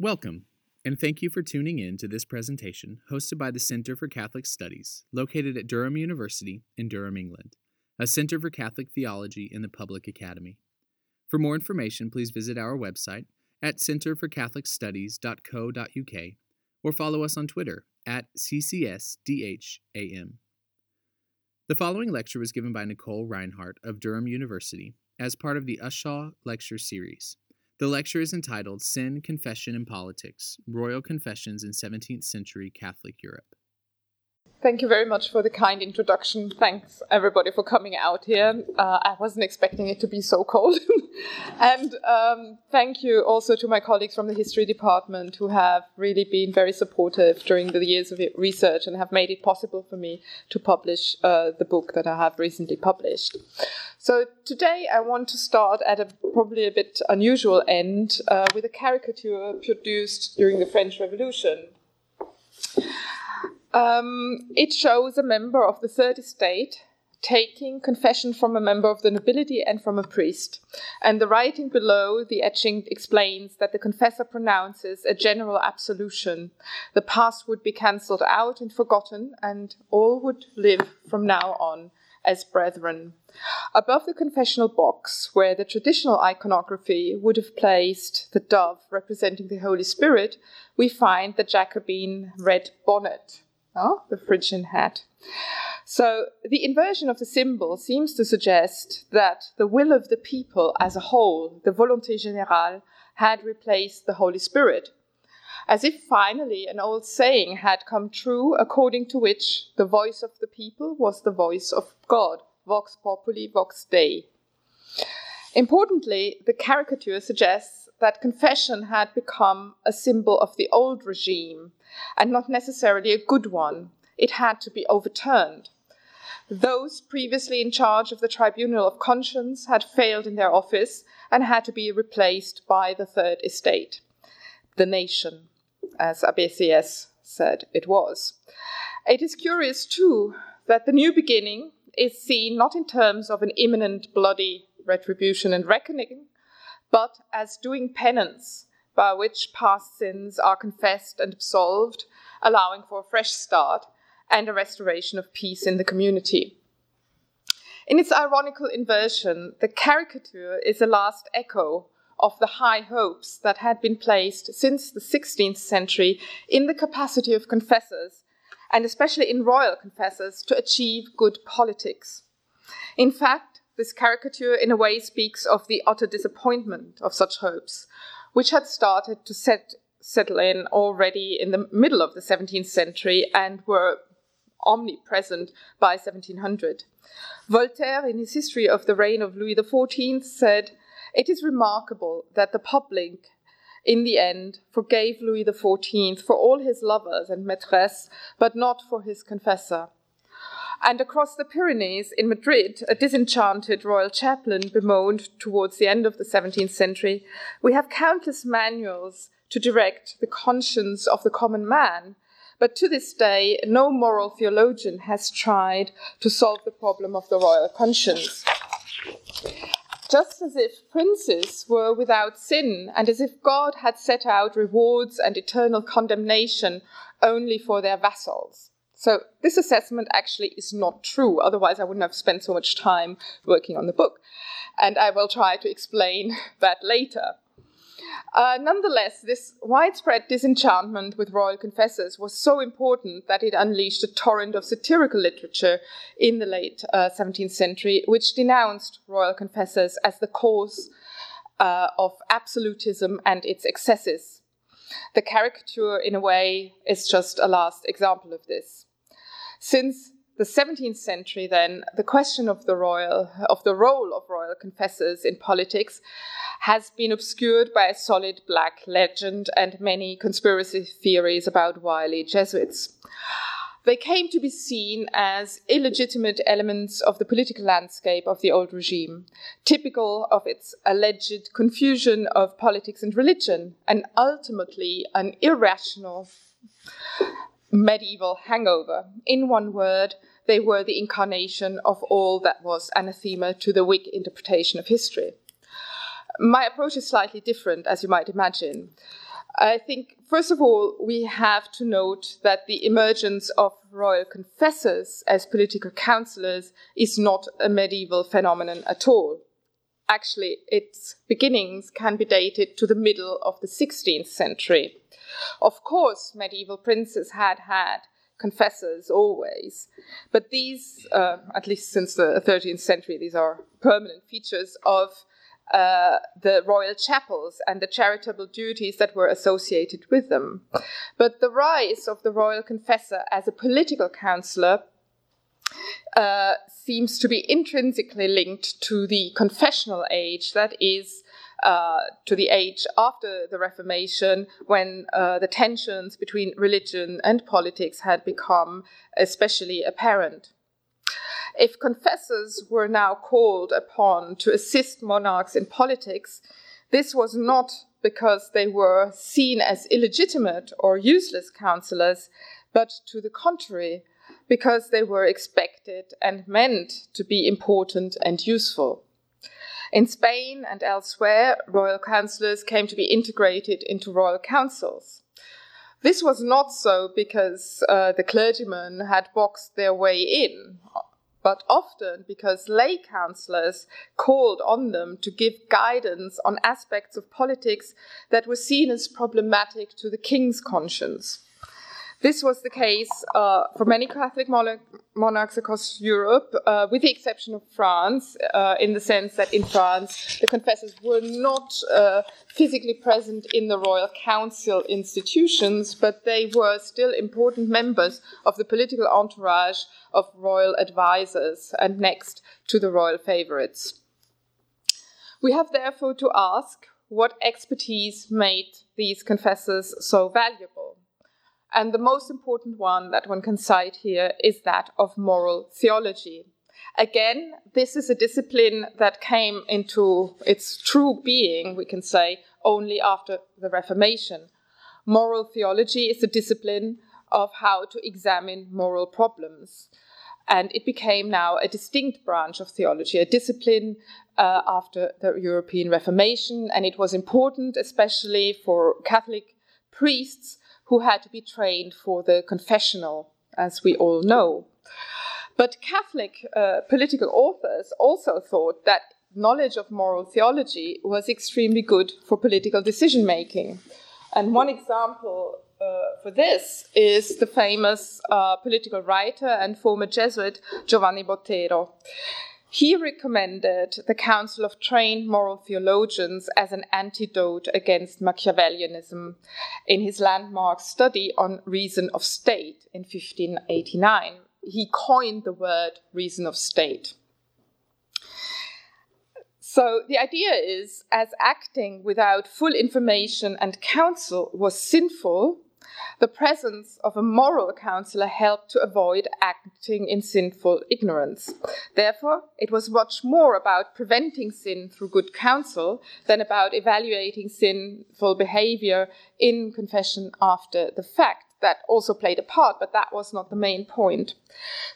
Welcome, and thank you for tuning in to this presentation hosted by the Center for Catholic Studies, located at Durham University in Durham, England, a center for Catholic theology in the Public Academy. For more information, please visit our website at centerforcatholicstudies.co.uk or follow us on Twitter at CCSDHAM. The following lecture was given by Nicole Reinhardt of Durham University as part of the Ushaw Lecture Series. The lecture is entitled Sin, Confession, and Politics Royal Confessions in 17th Century Catholic Europe. Thank you very much for the kind introduction. Thanks, everybody, for coming out here. Uh, I wasn't expecting it to be so cold. and um, thank you also to my colleagues from the history department who have really been very supportive during the years of research and have made it possible for me to publish uh, the book that I have recently published. So today I want to start at a probably a bit unusual end uh, with a caricature produced during the French Revolution. Um, it shows a member of the third estate taking confession from a member of the nobility and from a priest. And the writing below the etching explains that the confessor pronounces a general absolution. The past would be cancelled out and forgotten, and all would live from now on as brethren. Above the confessional box, where the traditional iconography would have placed the dove representing the Holy Spirit, we find the Jacobin red bonnet oh, the Phrygian hat. So the inversion of the symbol seems to suggest that the will of the people as a whole, the volonté générale, had replaced the Holy Spirit, as if finally an old saying had come true according to which the voice of the people was the voice of God, vox populi, vox Dei. Importantly, the caricature suggests that confession had become a symbol of the old regime and not necessarily a good one. It had to be overturned. Those previously in charge of the Tribunal of Conscience had failed in their office and had to be replaced by the Third Estate, the nation, as Abbé Sieyès said it was. It is curious, too, that the new beginning is seen not in terms of an imminent bloody retribution and reckoning, but as doing penance by which past sins are confessed and absolved, allowing for a fresh start and a restoration of peace in the community. In its ironical inversion, the caricature is a last echo of the high hopes that had been placed since the 16th century in the capacity of confessors, and especially in royal confessors, to achieve good politics. In fact, this caricature, in a way, speaks of the utter disappointment of such hopes, which had started to set, settle in already in the middle of the 17th century and were omnipresent by 1700. Voltaire, in his history of the reign of Louis XIV, said, It is remarkable that the public, in the end, forgave Louis XIV for all his lovers and maîtresses, but not for his confessor. And across the Pyrenees in Madrid, a disenchanted royal chaplain bemoaned towards the end of the 17th century, we have countless manuals to direct the conscience of the common man. But to this day, no moral theologian has tried to solve the problem of the royal conscience. Just as if princes were without sin, and as if God had set out rewards and eternal condemnation only for their vassals. So this assessment actually is not true. Otherwise, I wouldn't have spent so much time working on the book. And I will try to explain that later. Uh, nonetheless, this widespread disenchantment with royal confessors was so important that it unleashed a torrent of satirical literature in the late uh, 17th century, which denounced royal confessors as the cause uh, of absolutism and its excesses. The caricature, in a way, is just a last example of this. Since the 17th century, then, the question of the royal of the role of royal confessors in politics has been obscured by a solid black legend and many conspiracy theories about wily Jesuits. They came to be seen as illegitimate elements of the political landscape of the old regime, typical of its alleged confusion of politics and religion, and ultimately an irrational medieval hangover. In one word, they were the incarnation of all that was anathema to the Whig interpretation of history. My approach is slightly different, as you might imagine. I think, first of all, we have to note that the emergence of royal confessors as political counselors is not a medieval phenomenon at all. Actually, its beginnings can be dated to the middle of the 16th century. Of course, medieval princes had had confessors always, but these, uh, at least since the 13th century, these are permanent features of uh, the royal chapels and the charitable duties that were associated with them. But the rise of the royal confessor as a political counselor uh, seems to be intrinsically linked to the confessional age, that is, uh, to the age after the Reformation, when uh, the tensions between religion and politics had become especially apparent. If confessors were now called upon to assist monarchs in politics, this was not because they were seen as illegitimate or useless counselors, but to the contrary, because they were expected and meant to be important and useful. In Spain and elsewhere, royal councillors came to be integrated into royal councils. This was not so because uh, the clergymen had boxed their way in but often because lay councillors called on them to give guidance on aspects of politics that were seen as problematic to the king's conscience. This was the case uh, for many Catholic monarchs across Europe, uh, with the exception of France, uh, in the sense that in France the confessors were not uh, physically present in the royal council institutions, but they were still important members of the political entourage of royal advisers and next to the royal favorites. We have therefore to ask what expertise made these confessors so valuable. And the most important one that one can cite here is that of moral theology. Again, this is a discipline that came into its true being, we can say, only after the Reformation. Moral theology is a discipline of how to examine moral problems. And it became now a distinct branch of theology, a discipline uh, after the European Reformation. And it was important, especially for Catholic priests, who had to be trained for the confessional, as we all know. But Catholic uh, political authors also thought that knowledge of moral theology was extremely good for political decision making. And one example uh, for this is the famous uh, political writer and former Jesuit Giovanni Botero. He recommended the Council of Trained Moral Theologians as an antidote against Machiavellianism in his landmark study on reason of state in 1589. He coined the word reason of state. So the idea is as acting without full information and counsel was sinful, the presence of a moral counselor helped to avoid acting in sinful ignorance. Therefore, it was much more about preventing sin through good counsel than about evaluating sinful behavior in confession after the fact that also played a part, but that was not the main point.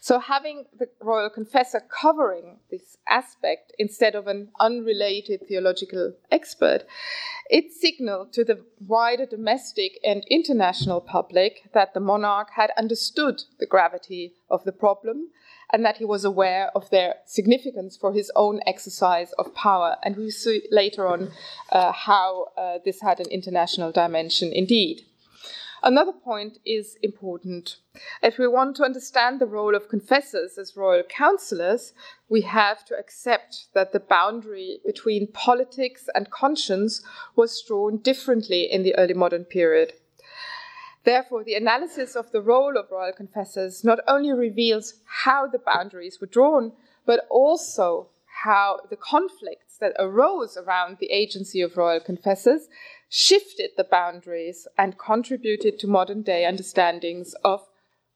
So, having the royal confessor covering this aspect instead of an unrelated theological expert, it signaled to the wider domestic and international public that the monarch had understood the gravity of the problem and that he was aware of their significance for his own exercise of power. And we see later on uh, how uh, this had an international dimension indeed. Another point is important. If we want to understand the role of confessors as royal counselors, we have to accept that the boundary between politics and conscience was drawn differently in the early modern period. Therefore, the analysis of the role of royal confessors not only reveals how the boundaries were drawn, but also how the conflicts that arose around the agency of royal confessors shifted the boundaries and contributed to modern day understandings of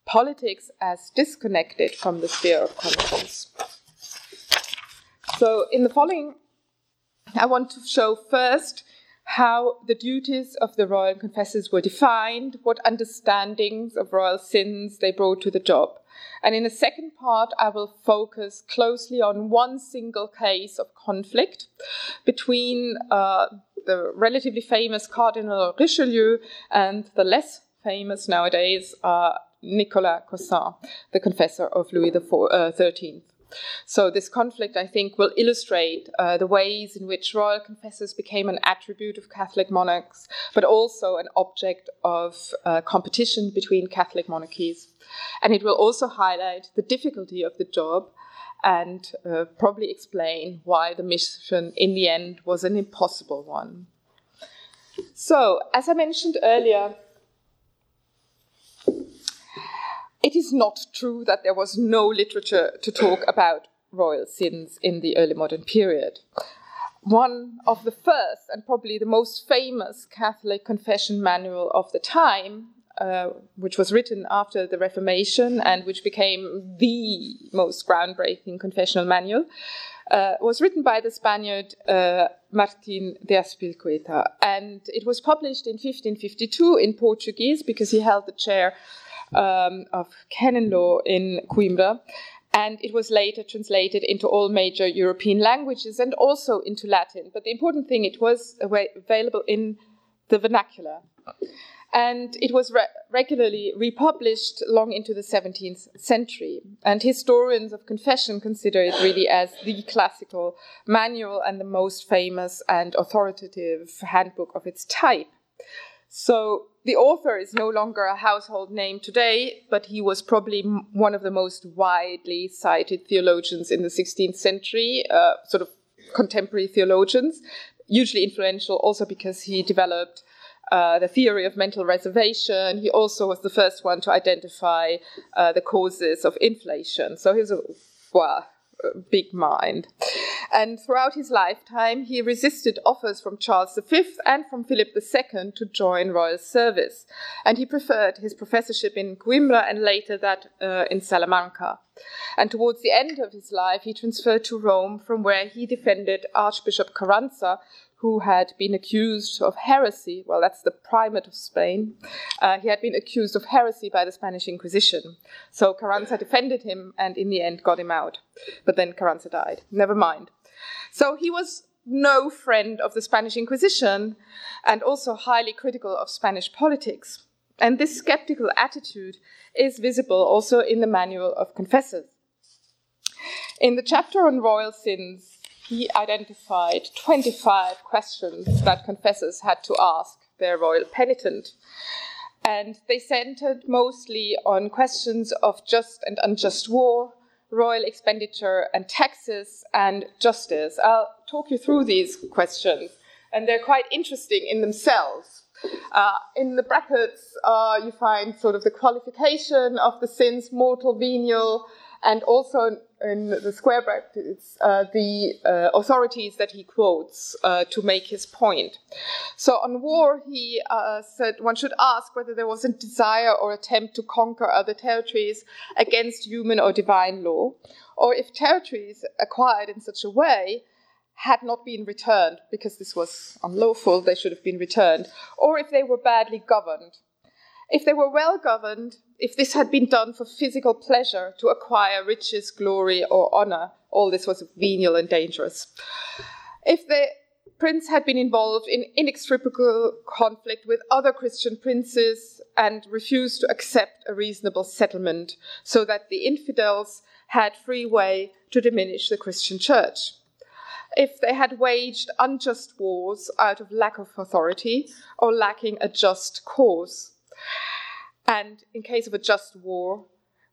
politics as disconnected from the sphere of conscience. So, in the following, I want to show first how the duties of the royal confessors were defined, what understandings of royal sins they brought to the job. And in the second part, I will focus closely on one single case of conflict between uh, the relatively famous Cardinal Richelieu and the less famous nowadays uh, Nicolas Caussin, the confessor of Louis XIII. So, this conflict, I think, will illustrate uh, the ways in which royal confessors became an attribute of Catholic monarchs, but also an object of uh, competition between Catholic monarchies. And it will also highlight the difficulty of the job and uh, probably explain why the mission in the end was an impossible one. So, as I mentioned earlier, it is not true that there was no literature to talk about royal sins in the early modern period. One of the first and probably the most famous Catholic confession manual of the time, uh, which was written after the Reformation and which became the most groundbreaking confessional manual, uh, was written by the Spaniard uh, Martin de Azpilcueta. And it was published in 1552 in Portuguese because he held the chair um, of canon law in Coimbra. And it was later translated into all major European languages and also into Latin. But the important thing, it was available in the vernacular. And it was re- regularly republished long into the 17th century. And historians of confession consider it really as the classical manual and the most famous and authoritative handbook of its type. So the author is no longer a household name today, but he was probably one of the most widely cited theologians in the 16th century, uh, sort of contemporary theologians, hugely influential also because he developed uh, the theory of mental reservation. He also was the first one to identify uh, the causes of inflation. So he was a well, big mind. And throughout his lifetime, he resisted offers from Charles V and from Philip II to join royal service. And he preferred his professorship in Coimbra and later that uh, in Salamanca. And towards the end of his life, he transferred to Rome, from where he defended Archbishop Carranza, who had been accused of heresy. Well, that's the primate of Spain. Uh, he had been accused of heresy by the Spanish Inquisition. So Carranza defended him and in the end got him out. But then Carranza died. Never mind. So he was no friend of the Spanish Inquisition and also highly critical of Spanish politics. And this skeptical attitude is visible also in the Manual of Confessors. In the chapter on royal sins, he identified 25 questions that confessors had to ask their royal penitent. And they centered mostly on questions of just and unjust war, royal expenditure and taxes, and justice. I'll talk you through these questions, and they're quite interesting in themselves. Uh, in the brackets, uh, you find sort of the qualification of the sins, mortal, venial, and also in the square brackets uh, the uh, authorities that he quotes uh, to make his point. So on war, he uh, said one should ask whether there was a desire or attempt to conquer other territories against human or divine law, or if territories acquired in such a way had not been returned because this was unlawful, they should have been returned, or if they were badly governed. If they were well governed, if this had been done for physical pleasure to acquire riches, glory, or honor, all this was venial and dangerous. If the prince had been involved in inextricable conflict with other Christian princes and refused to accept a reasonable settlement so that the infidels had free way to diminish the Christian church. If they had waged unjust wars out of lack of authority or lacking a just cause and in case of a just war,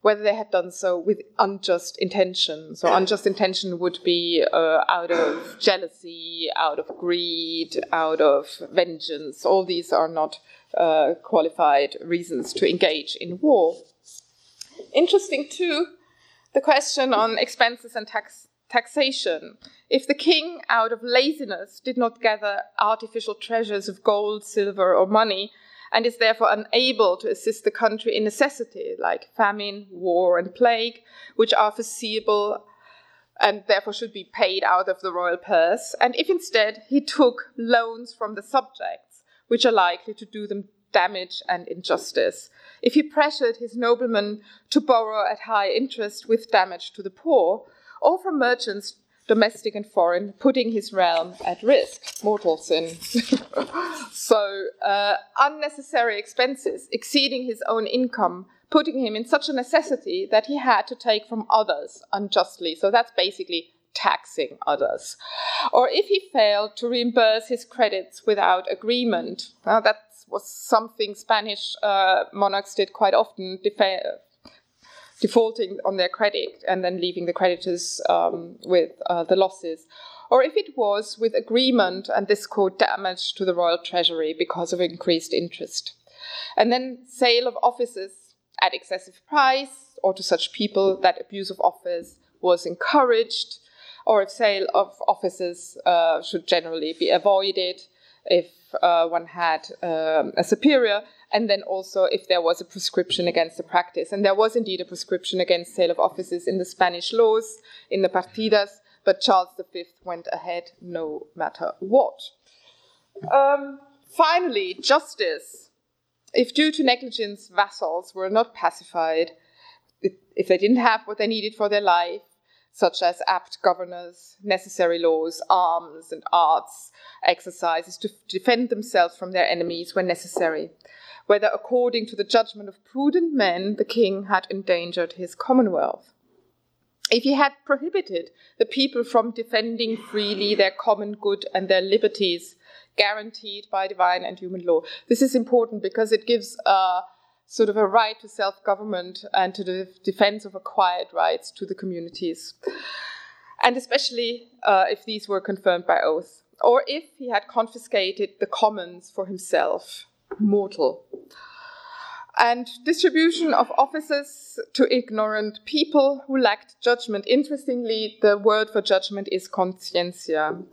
whether they had done so with unjust intention. So, unjust intention would be uh, out of jealousy, out of greed, out of vengeance. All these are not uh, qualified reasons to engage in war. Interesting, too, the question on expenses and tax- taxation. If the king, out of laziness, did not gather artificial treasures of gold, silver, or money, and is therefore unable to assist the country in necessity like famine, war, and plague, which are foreseeable and therefore should be paid out of the royal purse. And if instead he took loans from the subjects, which are likely to do them damage and injustice, if he pressured his noblemen to borrow at high interest with damage to the poor, or from merchants domestic and foreign, putting his realm at risk. Mortal sin. so, uh, unnecessary expenses exceeding his own income, putting him in such a necessity that he had to take from others unjustly. So, that's basically taxing others. Or if he failed to reimburse his credits without agreement, uh, that was something Spanish uh, monarchs did quite often, defa- defaulting on their credit and then leaving the creditors um, with uh, the losses. Or if it was with agreement and this caused damage to the royal treasury because of increased interest. And then sale of offices at excessive price or to such people that abuse of office was encouraged or if sale of offices uh, should generally be avoided if uh, one had um, a superior, and then also if there was a prescription against the practice. And there was indeed a prescription against sale of offices in the Spanish laws, in the partidas, but Charles V went ahead no matter what. Um, finally, justice. If due to negligence vassals were not pacified, if they didn't have what they needed for their life, such as apt governors, necessary laws, arms and arts, exercises to defend themselves from their enemies when necessary, whether according to the judgment of prudent men the king had endangered his commonwealth. If he had prohibited the people from defending freely their common good and their liberties guaranteed by divine and human law. This is important because it gives uh, sort of a right to self government and to the defense of acquired rights to the communities. And especially uh, if these were confirmed by oath, or if he had confiscated the commons for himself, mortal. And distribution of offices to ignorant people who lacked judgment. Interestingly, the word for judgment is conscientia.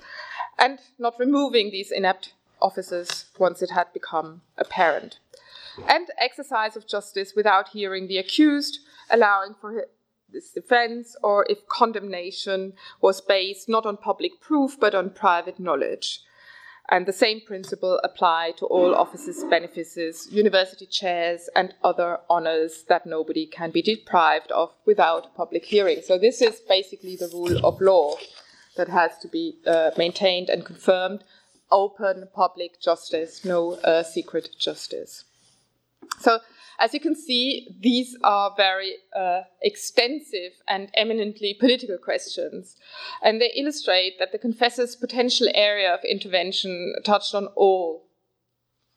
And not removing these inept offices once it had become apparent and exercise of justice without hearing the accused, allowing for his defense, or if condemnation was based not on public proof but on private knowledge. And the same principle apply to all offices, benefices, university chairs, and other honors that nobody can be deprived of without public hearing. So, this is basically the rule of law that has to be uh, maintained and confirmed open public justice, no uh, secret justice. So, as you can see, these are very uh, extensive and eminently political questions. And they illustrate that the confessor's potential area of intervention touched on all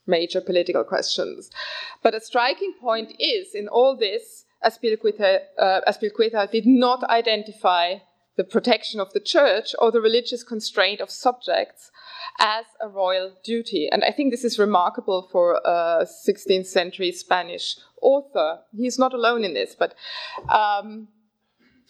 major political questions. But a striking point is in all this, Azpilcueta, uh, did not identify the protection of the church or the religious constraint of subjects as a royal duty. And I think this is remarkable for a 16th century Spanish author. He's not alone in this, but. Um,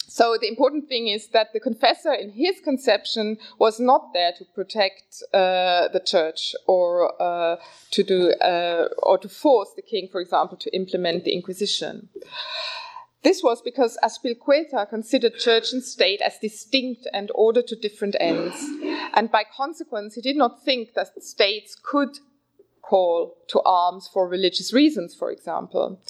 so the important thing is that the confessor, in his conception, was not there to protect uh, the church or uh, to do uh, or to force the king, for example, to implement the Inquisition. This was because Azpilcueta considered church and state as distinct and ordered to different ends, and by consequence, he did not think that states could call to arms for religious reasons, for example.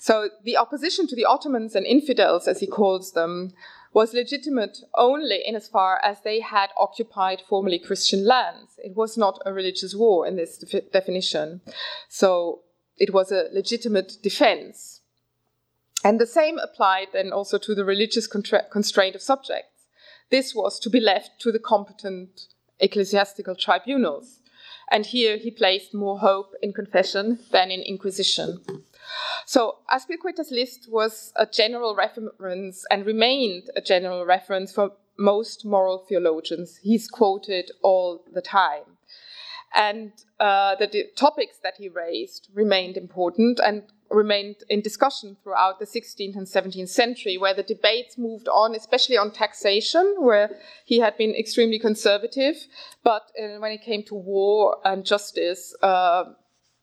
So the opposition to the Ottomans and infidels, as he calls them, was legitimate only in as far as they had occupied formerly Christian lands. It was not a religious war in this definition. So it was a legitimate defense. And the same applied then also to the religious constraint of subjects. This was to be left to the competent ecclesiastical tribunals. And here he placed more hope in confession than in inquisition. So Azpilcueta's list was a general reference and remained a general reference for most moral theologians. He's quoted all the time. And uh, the topics that he raised remained important and remained in discussion throughout the 16th and 17th century, where the debates moved on, especially on taxation, where he had been extremely conservative. But uh, when it came to war and justice, uh,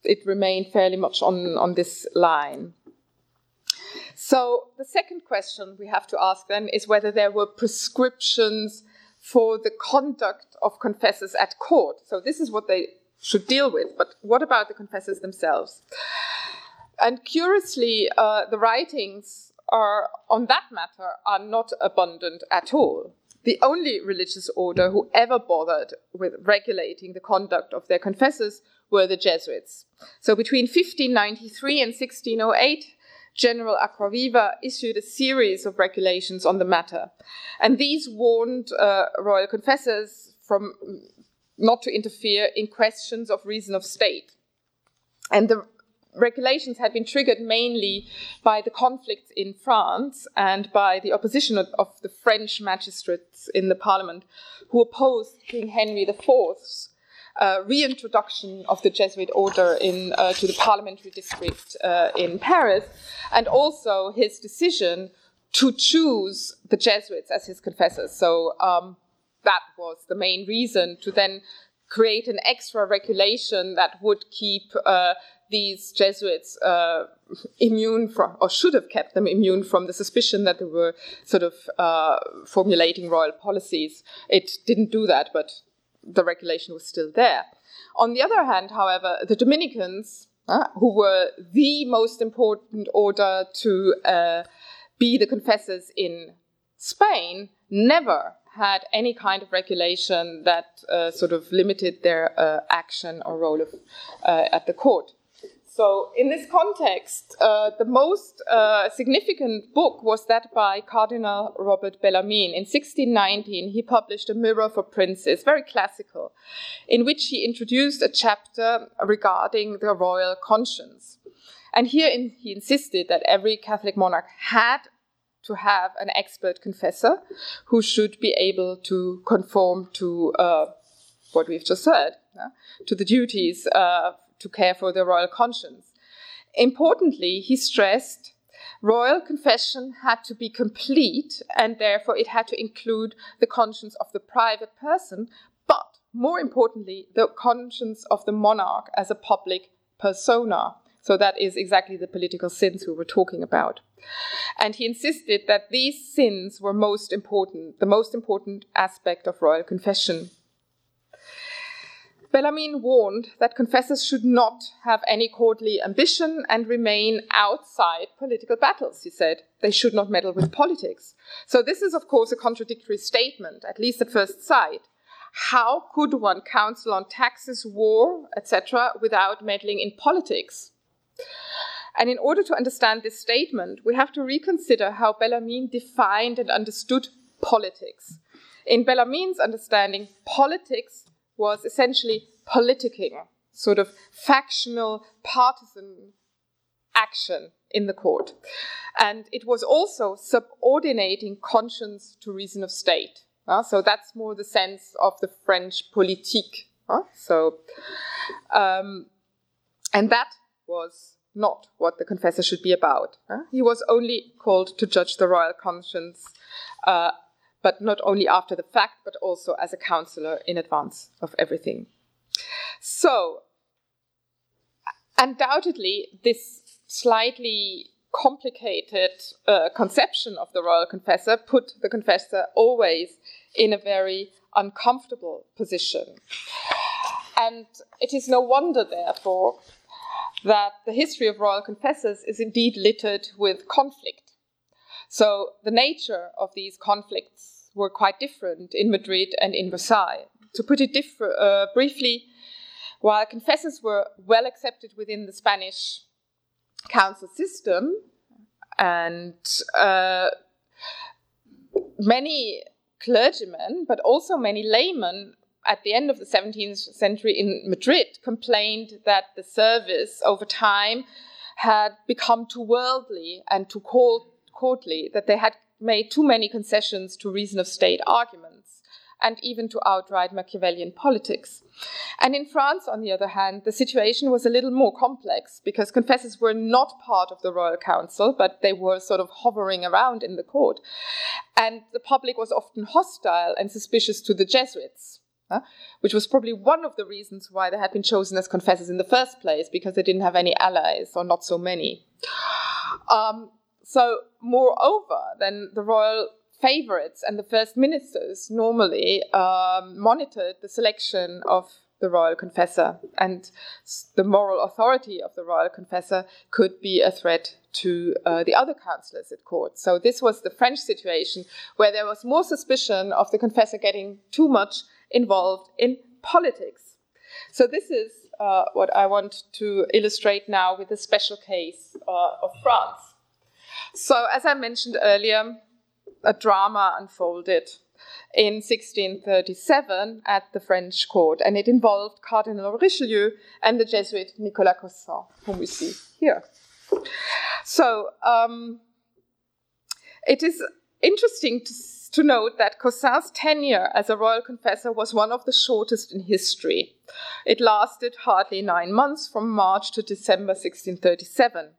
it remained fairly much on, on this line. So, the second question we have to ask then is whether there were prescriptions for the conduct of confessors at court. So, this is what they should deal with. But what about the confessors themselves? And curiously, uh, the writings are on that matter are not abundant at all. the only religious order who ever bothered with regulating the conduct of their confessors were the Jesuits. So between 1593 and 1608, General Acquaviva issued a series of regulations on the matter. And these warned uh, royal confessors from not to interfere in questions of reason of state. And the regulations had been triggered mainly by the conflicts in France and by the opposition of, of the French magistrates in the parliament who opposed King Henry IV's uh, reintroduction of the Jesuit order in, uh, to the parliamentary district uh, in Paris, and also his decision to choose the Jesuits as his confessors. So um, that was the main reason to then create an extra regulation that would keep uh, these Jesuits uh, immune from, or should have kept them immune from the suspicion that they were sort of uh, formulating royal policies. It didn't do that, but the regulation was still there. On the other hand, however, the Dominicans, uh, who were the most important order to uh, be the confessors in Spain, never had any kind of regulation that uh, sort of limited their uh, action or role of, uh, at the court. So, in this context, uh, the most uh, significant book was that by Cardinal Robert Bellarmine. In 1619, he published A Mirror for Princes, very classical, in which he introduced a chapter regarding the royal conscience. And here in, he insisted that every Catholic monarch had to have an expert confessor who should be able to conform to uh, what we've just heard, uh, to the duties uh, to care for their royal conscience. Importantly, he stressed royal confession had to be complete and therefore it had to include the conscience of the private person, but more importantly, the conscience of the monarch as a public persona. So that is exactly the political sins we were talking about. And he insisted that these sins were most important, the most important aspect of royal confession. Bellarmine warned that confessors should not have any courtly ambition and remain outside political battles, he said. They should not meddle with politics. So, this is, of course, a contradictory statement, at least at first sight. How could one counsel on taxes, war, etc., without meddling in politics? And in order to understand this statement, we have to reconsider how Bellarmine defined and understood politics. In Bellarmine's understanding, politics was essentially politicking, sort of factional, partisan action in the court. And it was also subordinating conscience to reason of state. Uh, so that's more the sense of the French politique. Uh, so, um, and that was not what the confessor should be about. Uh, he was only called to judge the royal conscience uh, but not only after the fact, but also as a counselor in advance of everything. So, undoubtedly, this slightly complicated uh, conception of the royal confessor put the confessor always in a very uncomfortable position. And it is no wonder, therefore, that the history of royal confessors is indeed littered with conflict. So, the nature of these conflicts were quite different in Madrid and in Versailles. To put it uh, briefly, while confessors were well accepted within the Spanish council system, and uh, many clergymen, but also many laymen at the end of the 17th century in Madrid complained that the service over time had become too worldly and too courtly, that they had made too many concessions to reason of state arguments and even to outright Machiavellian politics. And in France, on the other hand, the situation was a little more complex because confessors were not part of the royal council, but they were sort of hovering around in the court. And the public was often hostile and suspicious to the Jesuits. which was probably one of the reasons why they had been chosen as confessors in the first place, because they didn't have any allies, or not so many. Um, so, moreover, then the royal favorites and the first ministers normally um, monitored the selection of the royal confessor, and the moral authority of the royal confessor could be a threat to uh, the other councillors at court. So this was the French situation where there was more suspicion of the confessor getting too much involved in politics. So this is uh, what I want to illustrate now with a special case uh, of France. So as I mentioned earlier, a drama unfolded in 1637 at the French court, and it involved Cardinal Richelieu and the Jesuit Nicolas Caussin, whom we see here. So um, it is interesting to, to note that Caussin's tenure as a royal confessor was one of the shortest in history. It lasted hardly nine months from March to December 1637.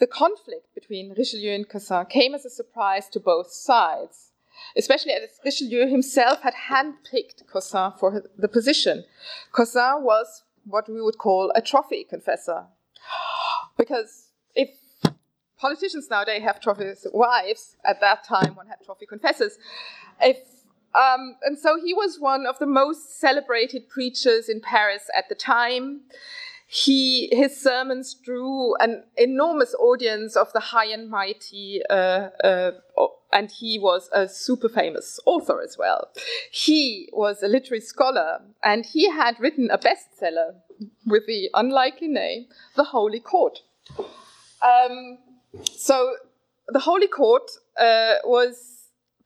The conflict between Richelieu and Caussin came as a surprise to both sides, especially as Richelieu himself had handpicked Caussin for the position. Caussin was what we would call a trophy confessor. Because if politicians nowadays have trophy wives, at that time one had trophy confessors. If um, and so he was one of the most celebrated preachers in Paris at the time he his sermons drew an enormous audience of the high and mighty uh, uh, and he was a super famous author as well. He was a literary scholar and he had written a bestseller with the unlikely name the holy court. Um, so the holy court uh, was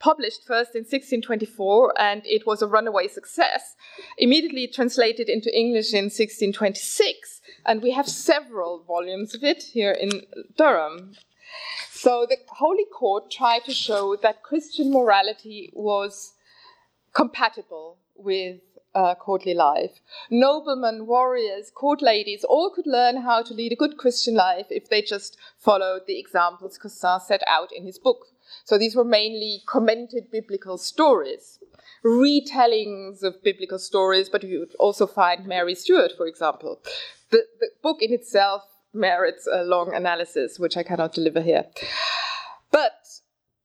published first in 1624 and it was a runaway success. Immediately translated into English in 1626, and we have several volumes of it here in Durham. So the Holy Court tried to show that Christian morality was compatible with uh, courtly life. Noblemen, warriors, court ladies all could learn how to lead a good Christian life if they just followed the examples Caussin set out in his book. So these were mainly commented biblical stories, retellings of biblical stories, but you would also find Mary Stuart, for example. The, the book in itself merits a long analysis, which I cannot deliver here. But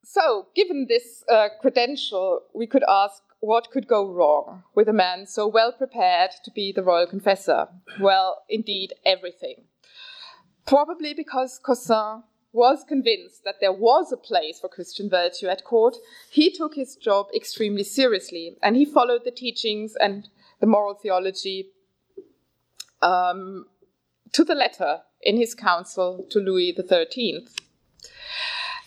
so, given this uh, credential, we could ask what could go wrong with a man so well prepared to be the royal confessor? Well, indeed, everything. Probably because Caussin was convinced that there was a place for Christian virtue at court, he took his job extremely seriously and he followed the teachings and the moral theology um, to the letter in his counsel to Louis XIII.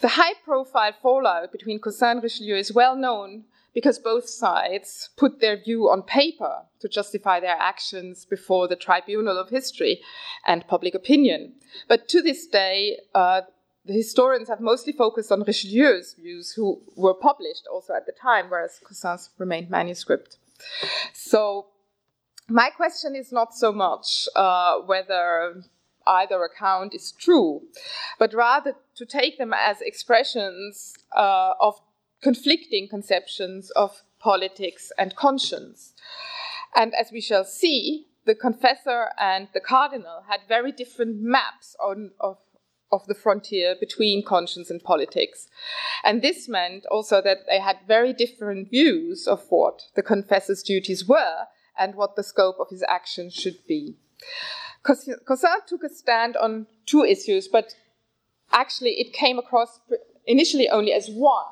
The high profile fallout between Caussin and Richelieu is well known because both sides put their view on paper to justify their actions before the tribunal of history and public opinion. But to this day, uh, the historians have mostly focused on Richelieu's views, who were published also at the time, whereas Caussin's remained manuscript. So, my question is not so much uh, whether either account is true, but rather to take them as expressions uh, of conflicting conceptions of politics and conscience. And as we shall see, the confessor and the cardinal had very different maps on, of, of the frontier between conscience and politics. And this meant also that they had very different views of what the confessor's duties were and what the scope of his actions should be. Caussin took a stand on two issues, but actually it came across initially only as one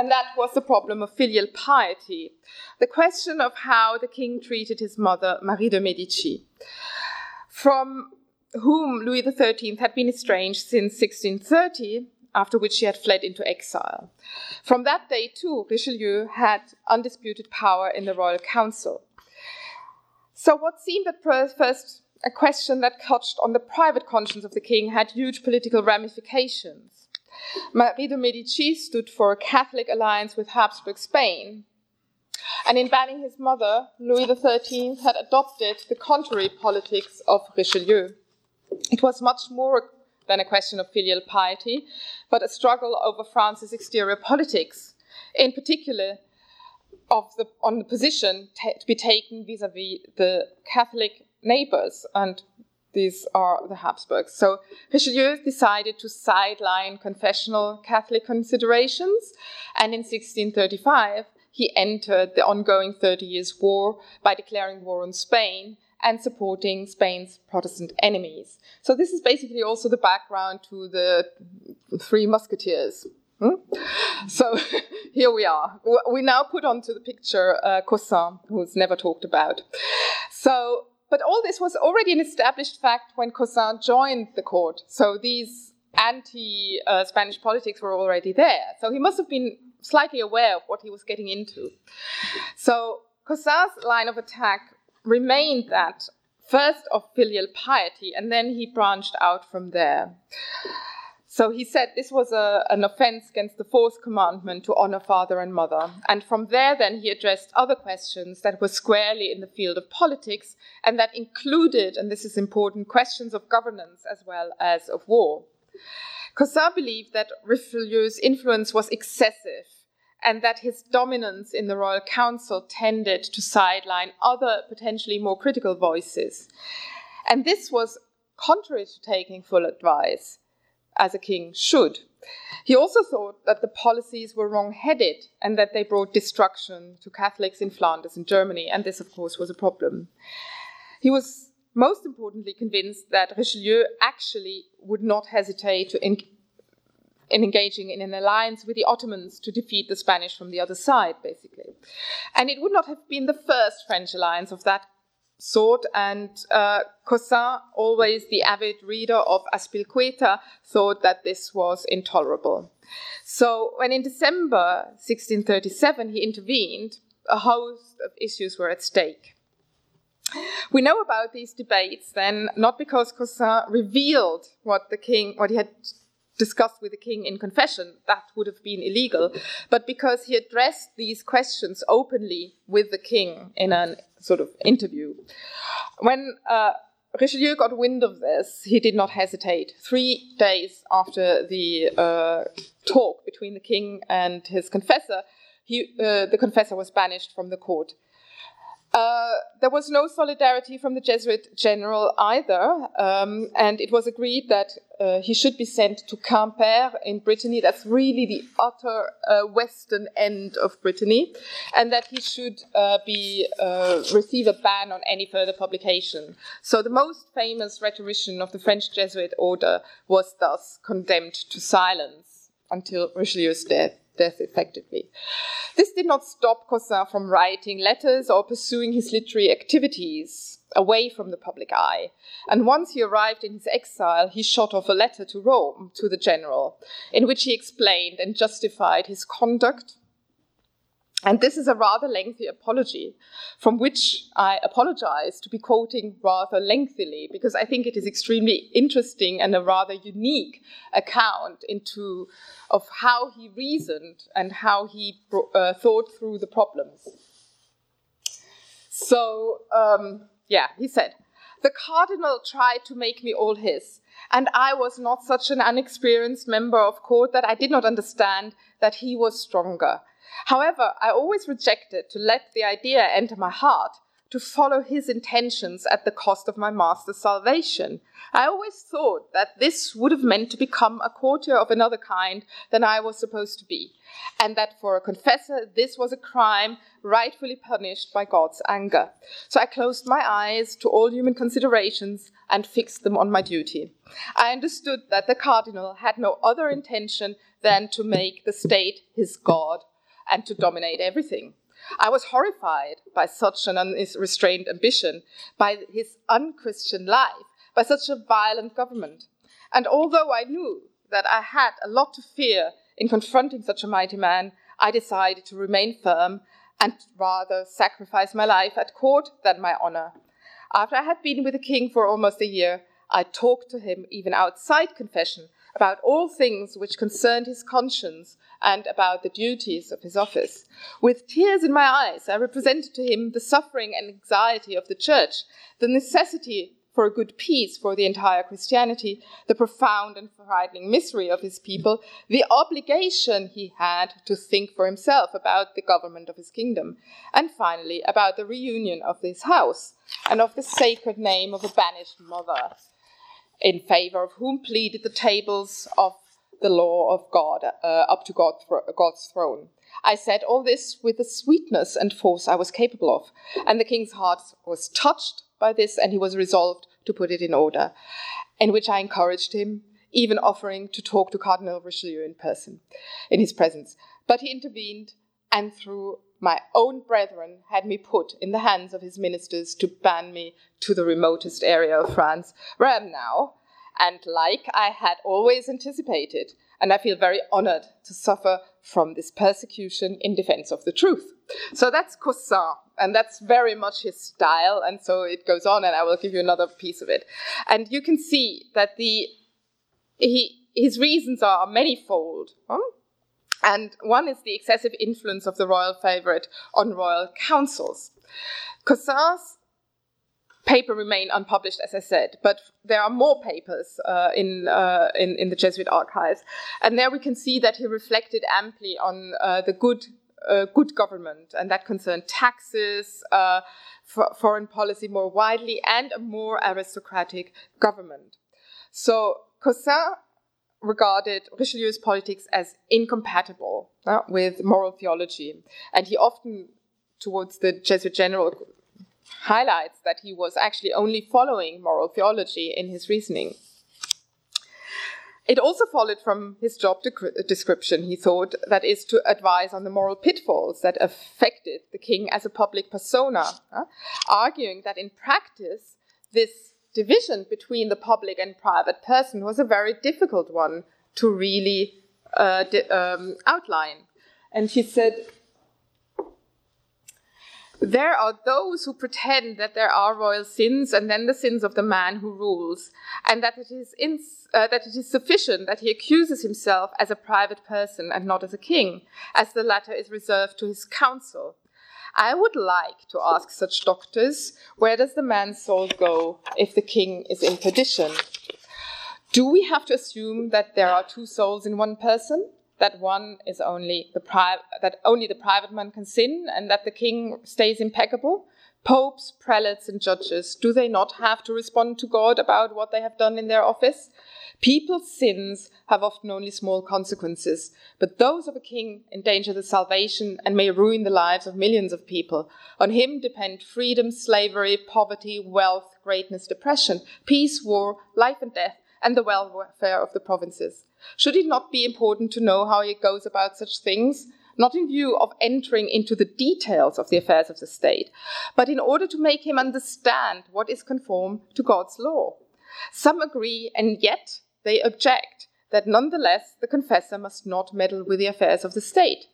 and that was the problem of filial piety, the question of how the king treated his mother, Marie de' Medici, from whom Louis XIII had been estranged since 1630, after which he had fled into exile. From that day, too, Richelieu had undisputed power in the royal council. So, what seemed at first a question that touched on the private conscience of the king had huge political ramifications. Marie de' Medici stood for a Catholic alliance with Habsburg Spain. And in banning his mother, Louis XIII had adopted the contrary politics of Richelieu. It was much more than a question of filial piety, but a struggle over France's exterior politics, in particular of the, on the position to be taken vis-à-vis the Catholic neighbors and these are the Habsburgs. So Richelieu decided to sideline confessional Catholic considerations, and in 1635 he entered the ongoing Thirty Years' War by declaring war on Spain and supporting Spain's Protestant enemies. So, this is basically also the background to the Three Musketeers. Hmm? So here we are. We now put onto the picture uh, Caussin, who's never talked about. So, but all this was already an established fact when Caussin joined the court. So these anti uh, Spanish politics were already there. So he must have been slightly aware of what he was getting into. So Caussin's line of attack remained that first of filial piety, and then he branched out from there. So he said this was a, an offense against the fourth commandment to honor father and mother. And from there, then, he addressed other questions that were squarely in the field of politics and that included, and this is important, questions of governance as well as of war. Caussin believed that Richelieu's influence was excessive and that his dominance in the royal council tended to sideline other potentially more critical voices. And this was contrary to taking full advice as a king should. He also thought that the policies were wrong headed and that they brought destruction to Catholics in Flanders and Germany, and this, of course, was a problem. He was most importantly convinced that Richelieu actually would not hesitate to in, in engaging in an alliance with the Ottomans to defeat the Spanish from the other side, basically. And it would not have been the first French alliance of that sort. And uh, Caussin, always the avid reader of Azpilcueta, thought that this was intolerable. So when in December 1637 he intervened, a host of issues were at stake. We know about these debates then not because Caussin revealed what the king, what he had discussed with the king in confession, that would have been illegal, but because he addressed these questions openly with the king in an sort of interview. When uh, Richelieu got wind of this, he did not hesitate. Three days after the uh, talk between the king and his confessor, he, uh, the confessor was banished from the court. Uh, there was no solidarity from the Jesuit general either, um, and it was agreed that uh, he should be sent to Quimper in Brittany. That's really the utter uh, western end of Brittany, and that he should uh, be uh, receive a ban on any further publication. So the most famous rhetorician of the French Jesuit order was thus condemned to silence until Richelieu's death death effectively. This did not stop Cossan from writing letters or pursuing his literary activities away from the public eye. And once he arrived in his exile, he shot off a letter to Rome to the general, in which he explained and justified his conduct and this is a rather lengthy apology, from which I apologize to be quoting rather lengthily, because I think it is extremely interesting and a rather unique account into of how he reasoned and how he uh, thought through the problems. So, um, yeah, he said, the cardinal tried to make me all his, and I was not such an unexperienced member of court that I did not understand that he was stronger However, I always rejected to let the idea enter my heart to follow his intentions at the cost of my master's salvation. I always thought that this would have meant to become a courtier of another kind than I was supposed to be, and that for a confessor this was a crime rightfully punished by God's anger. So I closed my eyes to all human considerations and fixed them on my duty. I understood that the cardinal had no other intention than to make the state his God and to dominate everything. I was horrified by such an unrestrained ambition, by his unchristian life, by such a violent government. And although I knew that I had a lot to fear in confronting such a mighty man, I decided to remain firm and rather sacrifice my life at court than my honor. After I had been with the king for almost a year, I talked to him even outside confession about all things which concerned his conscience and about the duties of his office. With tears in my eyes, I represented to him the suffering and anxiety of the church, the necessity for a good peace for the entire Christianity, the profound and frightening misery of his people, the obligation he had to think for himself about the government of his kingdom, and finally about the reunion of this house and of the sacred name of a banished mother, in favor of whom pleaded the tables of the law of God uh, up to God God's throne. I said all this with the sweetness and force I was capable of, and the king's heart was touched by this, and he was resolved to put it in order, in which I encouraged him, even offering to talk to Cardinal Richelieu in person, in his presence. But he intervened, and through my own brethren had me put in the hands of his ministers to ban me to the remotest area of France, where I am now, and like I had always anticipated, and I feel very honored to suffer from this persecution in defense of the truth. So that's Caussin, and that's very much his style, and so it goes on, and I will give you another piece of it. And you can see that the he, his reasons are manifold. Huh? And one is the excessive influence of the royal favorite on royal councils. Caussin's paper remain unpublished, as I said, but there are more papers uh, in, uh, in, in the Jesuit archives, and there we can see that he reflected amply on uh, the good uh, good government, and that concerned taxes, uh, foreign policy more widely, and a more aristocratic government. So Caussin regarded Richelieu's politics as incompatible uh, with moral theology, and he often, towards the Jesuit general, highlights that he was actually only following moral theology in his reasoning. It also followed from his job description, he thought, that is to advise on the moral pitfalls that affected the king as a public persona, uh, arguing that in practice, this division between the public and private person was a very difficult one to really uh, um, outline. And he said, there are those who pretend that there are royal sins and then the sins of the man who rules, and that it is uh, that it is sufficient that he accuses himself as a private person and not as a king, as the latter is reserved to his council. I would like to ask such doctors where does the man's soul go if the king is in perdition? Do we have to assume that there are two souls in one person? That one is only the pri- that only the private man can sin and that the king stays impeccable. Popes prelates and judges do they not have to respond to god about what they have done in their office? People's sins have often only small consequences but those of a king endanger the salvation and may ruin the lives of millions of people. On him depend freedom slavery poverty wealth greatness depression peace war life and death and the welfare of the provinces should it not be important to know how he goes about such things? Not in view of entering into the details of the affairs of the state, but in order to make him understand what is conform to God's law. Some agree, and yet they object that nonetheless the confessor must not meddle with the affairs of the state.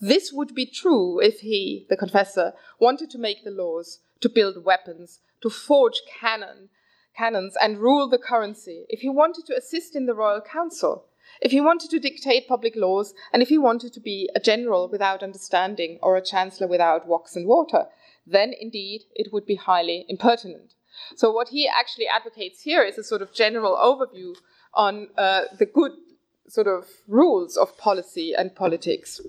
This would be true if he, the confessor, wanted to make the laws, to build weapons, to forge cannon, cannons and rule the currency, if he wanted to assist in the royal council, if he wanted to dictate public laws, and if he wanted to be a general without understanding or a chancellor without wax and water, then indeed it would be highly impertinent. So, what he actually advocates here is a sort of general overview on uh, the good sort of rules of policy and politics.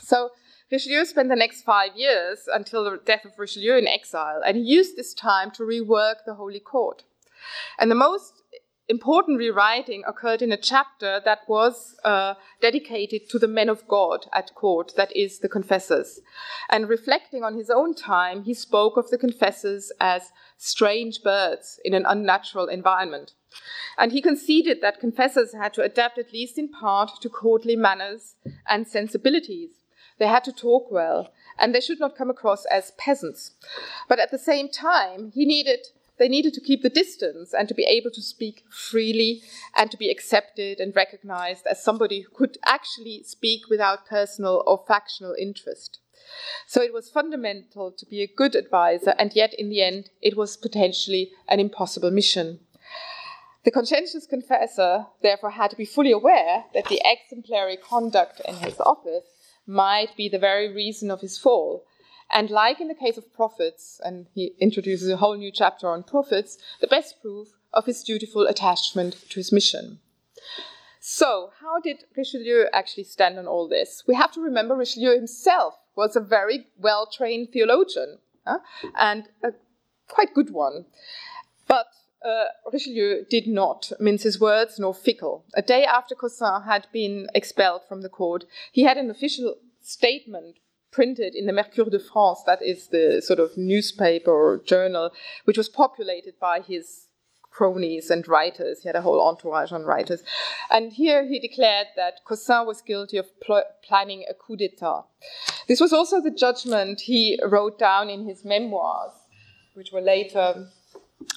So, Richelieu spent the next five years until the death of Richelieu in exile, and he used this time to rework the Holy Court. And the most important rewriting occurred in a chapter that was uh, dedicated to the men of God at court, that is, the confessors. And reflecting on his own time, he spoke of the confessors as strange birds in an unnatural environment. And he conceded that confessors had to adapt, at least in part, to courtly manners and sensibilities. They had to talk well, and they should not come across as peasants. But at the same time, he needed they needed to keep the distance and to be able to speak freely and to be accepted and recognized as somebody who could actually speak without personal or factional interest. So it was fundamental to be a good advisor, and yet in the end, it was potentially an impossible mission. The conscientious confessor, therefore, had to be fully aware that the exemplary conduct in his office might be the very reason of his fall. And like in the case of prophets, and he introduces a whole new chapter on prophets, the best proof of his dutiful attachment to his mission. So, how did Richelieu actually stand on all this? We have to remember Richelieu himself was a very well trained theologian and a quite good one. But uh, Richelieu did not mince his words nor fickle. A day after Caussin had been expelled from the court, he had an official statement printed in the Mercure de France, that is the sort of newspaper or journal, which was populated by his cronies and writers. He had a whole entourage on writers. And here he declared that Caussin was guilty of pl- planning a coup d'etat. This was also the judgment he wrote down in his memoirs, which were later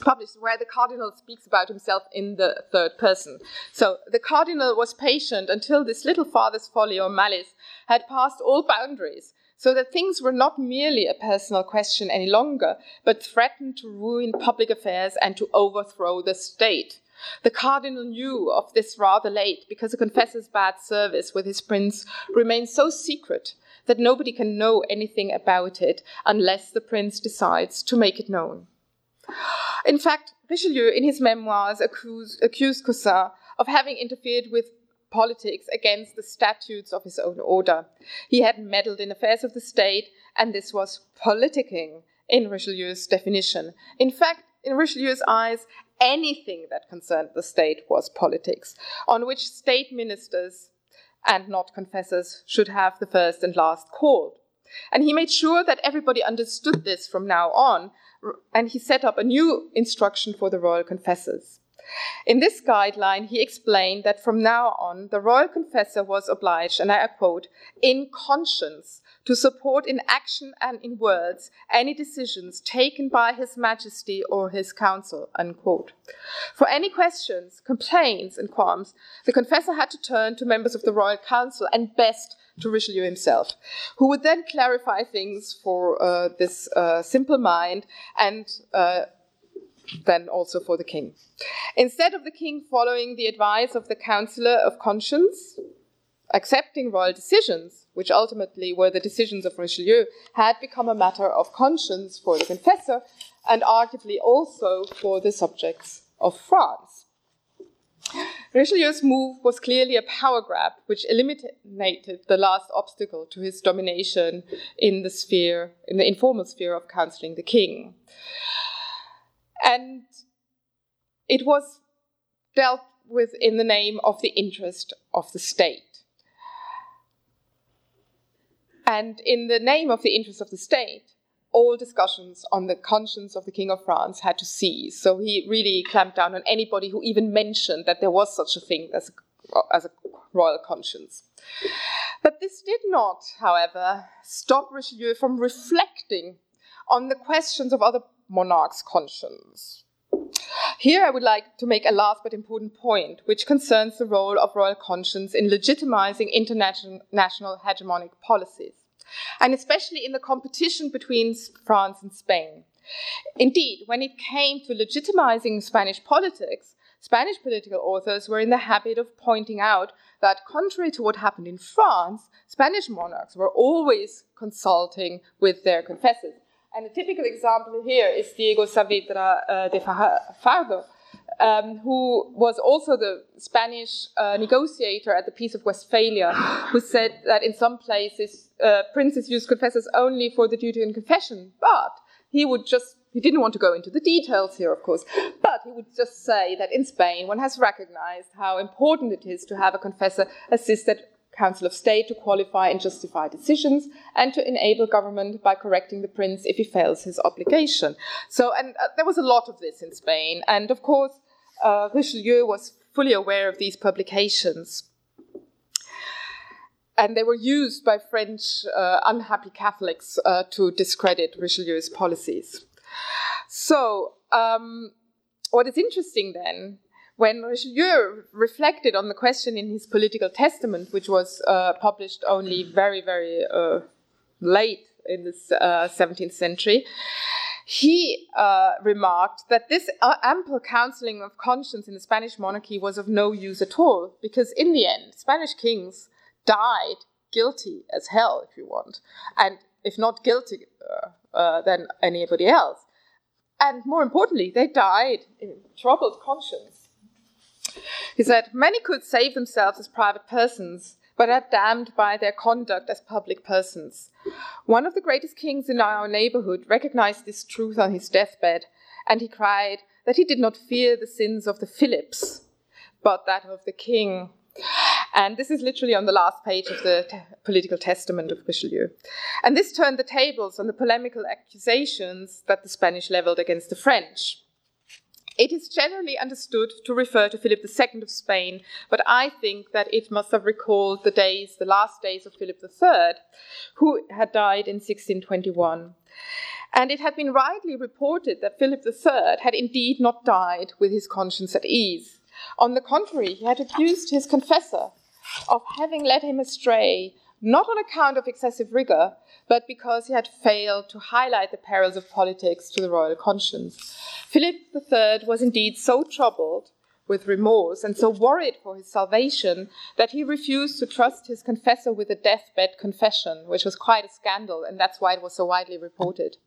published, where the cardinal speaks about himself in the third person. So the cardinal was patient until this little father's folly or malice had passed all boundaries so that things were not merely a personal question any longer, but threatened to ruin public affairs and to overthrow the state. The cardinal knew of this rather late because the confessor's bad service with his prince remains so secret that nobody can know anything about it unless the prince decides to make it known. In fact, Richelieu, in his memoirs, accused, accused Caussin of having interfered with politics against the statutes of his own order. He had meddled in affairs of the state, and this was politicking in Richelieu's definition. In fact, in Richelieu's eyes, anything that concerned the state was politics, on which state ministers and not confessors should have the first and last call. And he made sure that everybody understood this from now on, and he set up a new instruction for the royal confessors. In this guideline, he explained that from now on, the royal confessor was obliged, and I quote, in conscience to support in action and in words any decisions taken by His Majesty or His Council, unquote. For any questions, complaints, and qualms, the confessor had to turn to members of the Royal Council and best to Richelieu himself, who would then clarify things for uh, this uh, simple mind and uh, then also for the king. Instead of the king following the advice of the Councillor of Conscience, accepting royal decisions, which ultimately were the decisions of Richelieu, had become a matter of conscience for the confessor and arguably also for the subjects of France. Richelieu's move was clearly a power grab which eliminated the last obstacle to his domination in the sphere, in the informal sphere of counseling the king. And it was dealt with in the name of the interest of the state. And in the name of the interest of the state, all discussions on the conscience of the King of France had to cease. So he really clamped down on anybody who even mentioned that there was such a thing as a, as a royal conscience. But this did not, however, stop Richelieu from reflecting on the questions of other monarch's conscience. Here, I would like to make a last but important point, which concerns the role of royal conscience in legitimizing international hegemonic policies, and especially in the competition between France and Spain. Indeed, when it came to legitimizing Spanish politics, Spanish political authors were in the habit of pointing out that, contrary to what happened in France, Spanish monarchs were always consulting with their confessors. And a typical example here is Diego Saavedra uh, de Fajardo, um, who was also the Spanish uh, negotiator at the Peace of Westphalia, who said that in some places uh, princes used confessors only for the duty and confession, but he would just he didn't want to go into the details here, of course, but he would just say that in Spain one has recognized how important it is to have a confessor assisted Council of State to qualify and justify decisions and to enable government by correcting the prince if he fails his obligation. So, and uh, there was a lot of this in Spain. And of course, uh, Richelieu was fully aware of these publications. And they were used by French uh, unhappy Catholics uh, to discredit Richelieu's policies. So, um, what is interesting then when Richelieu reflected on the question in his political testament, which was uh, published only very, very uh, late in the uh, 17th century, he uh, remarked that this uh, ample counseling of conscience in the Spanish monarchy was of no use at all, because in the end, Spanish kings died guilty as hell, if you want, and if not guilty, uh, than anybody else. And more importantly, they died in troubled conscience he said, Many could save themselves as private persons, but are damned by their conduct as public persons. One of the greatest kings in our neighborhood recognized this truth on his deathbed, and he cried that he did not fear the sins of the Philips, but that of the king. And this is literally on the last page of the political testament of Richelieu. And this turned the tables on the polemical accusations that the Spanish leveled against the French. It is generally understood to refer to Philip II of Spain, but I think that it must have recalled the days, the last days of Philip III, who had died in 1621. And it had been rightly reported that Philip III had indeed not died with his conscience at ease. On the contrary, he had accused his confessor of having led him astray, not on account of excessive rigor, but because he had failed to highlight the perils of politics to the royal conscience. Philip III was indeed so troubled with remorse and so worried for his salvation that he refused to trust his confessor with a deathbed confession, which was quite a scandal, and that's why it was so widely reported.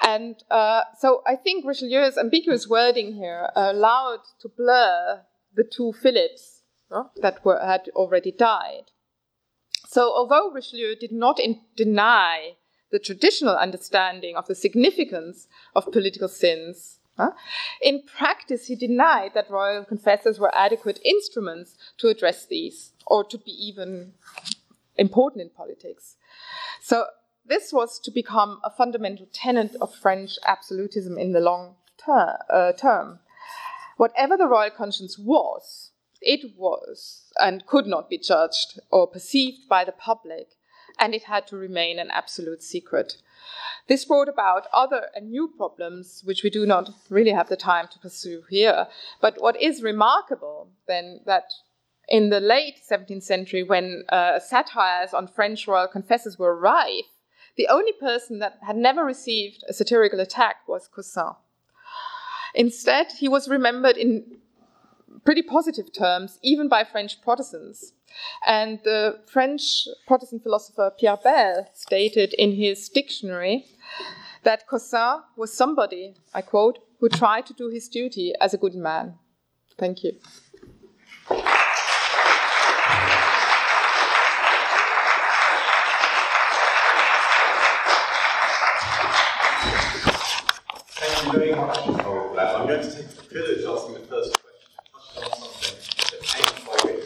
And uh, so I think Richelieu's ambiguous wording here allowed to blur the two Philips that were, had already died. So although Richelieu did not deny the traditional understanding of the significance of political sins, in practice, he denied that royal confessors were adequate instruments to address these or to be even important in politics. So, this was to become a fundamental tenet of French absolutism in the long ter- uh, term. Whatever the royal conscience was, it was and could not be judged or perceived by the public, and it had to remain an absolute secret. This brought about other and new problems, which we do not really have the time to pursue here. But what is remarkable then that in the late 17th century, when uh, satires on French royal confessors were rife, the only person that had never received a satirical attack was Caussin. Instead, he was remembered in pretty positive terms, even by French Protestants. And the French Protestant philosopher Pierre Bayle stated in his dictionary that Caussin was somebody, I quote, who tried to do his duty as a good man. Thank you very much for that. I'm going to take the privilege of asking the first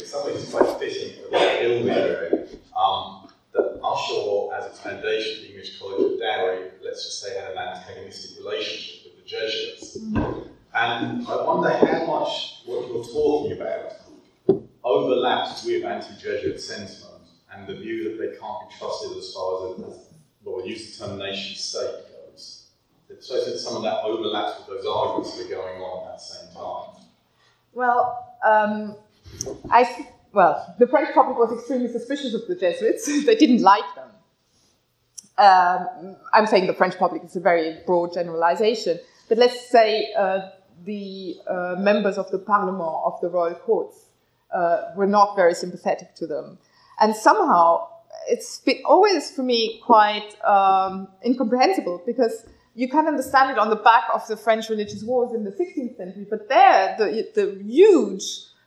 some ways it's quite fitting for the hill we're in. Um, that Ushaw, as its foundation, the English College of Derry, let's just say, had an antagonistic relationship with the Jesuits. And I wonder how much what you're talking about overlaps with anti-Jesuit sentiment and the view that they can't be trusted as far as, as well, we use the term nation state goes. So I think some of that overlaps with those arguments that are going on at the same time. Well, um, I well, the French public was extremely suspicious of the Jesuits. they didn't like them. Um, I'm saying the French public is a very broad generalization, but let's say uh, the uh, members of the Parlement of the royal courts uh, were not very sympathetic to them, and somehow it's been always for me quite um, incomprehensible because you can understand it on the back of the French religious wars in the 16th century, but there the, the huge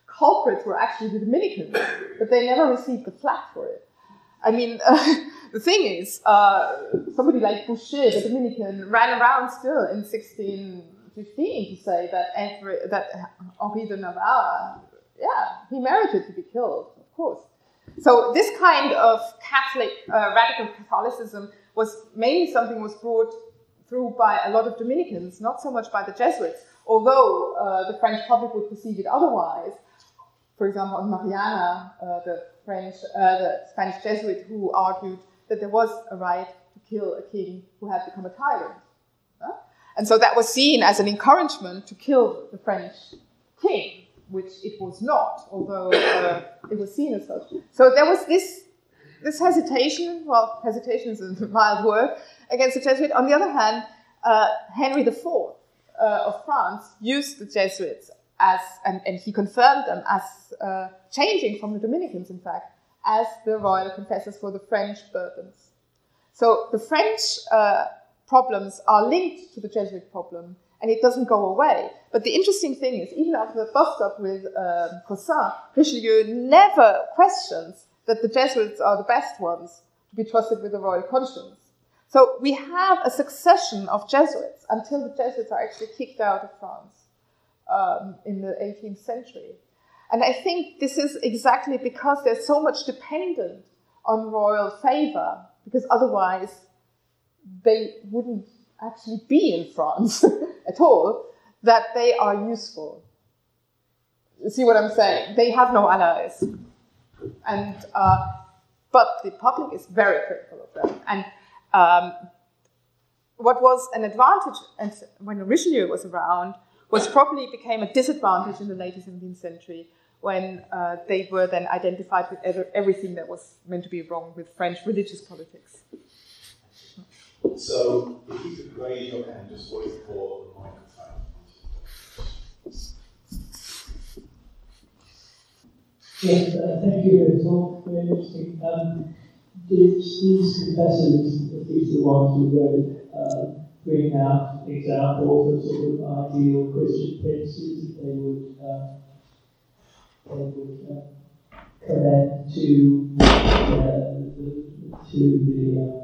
culprits were actually the Dominicans, but they never received the flack for it. I mean, uh, the thing is, uh, somebody like Boucher, the Dominican, ran around still in 1615 to say that every, that Henri de Navarre, yeah, he merited to be killed, of course. So this kind of Catholic, uh, radical Catholicism was mainly something was brought through by a lot of Dominicans, not so much by the Jesuits, although uh, the French public would perceive it otherwise for example, on Mariana, uh, the French, uh, the Spanish Jesuit, who argued that there was a right to kill a king who had become a tyrant. And so that was seen as an encouragement to kill the French king, which it was not, although uh, it was seen as such. So there was this, this hesitation, well, hesitation is a mild word, against the Jesuit. On the other hand, uh, Henry IV uh, of France used the Jesuits as, and, and he confirmed them as uh, changing from the Dominicans, in fact, as the royal confessors for the French Bourbons. So the French uh, problems are linked to the Jesuit problem, and it doesn't go away. But the interesting thing is, even after the bust up with um, Caussin, Richelieu never questions that the Jesuits are the best ones to be trusted with the royal conscience. So we have a succession of Jesuits until the Jesuits are actually kicked out of France um, in the 18th century. And I think this is exactly because they're so much dependent on royal favor, because otherwise they wouldn't actually be in France at all, that they are useful. See what I'm saying? They have no allies. And, uh, but the public is very critical of them. And um, what was an advantage and when Richelieu was around was probably became a disadvantage in the late 17th century when uh, they were then identified with everything that was meant to be wrong with French religious politics. So, if you could raise your hand just wait for the microphone. Yes, uh, thank you It's all. Very interesting. Um, these confessors, at least the ones who wrote, uh, bring out examples of sort of ideal Christian princes that they would, uh, they would uh, commend to, uh, the,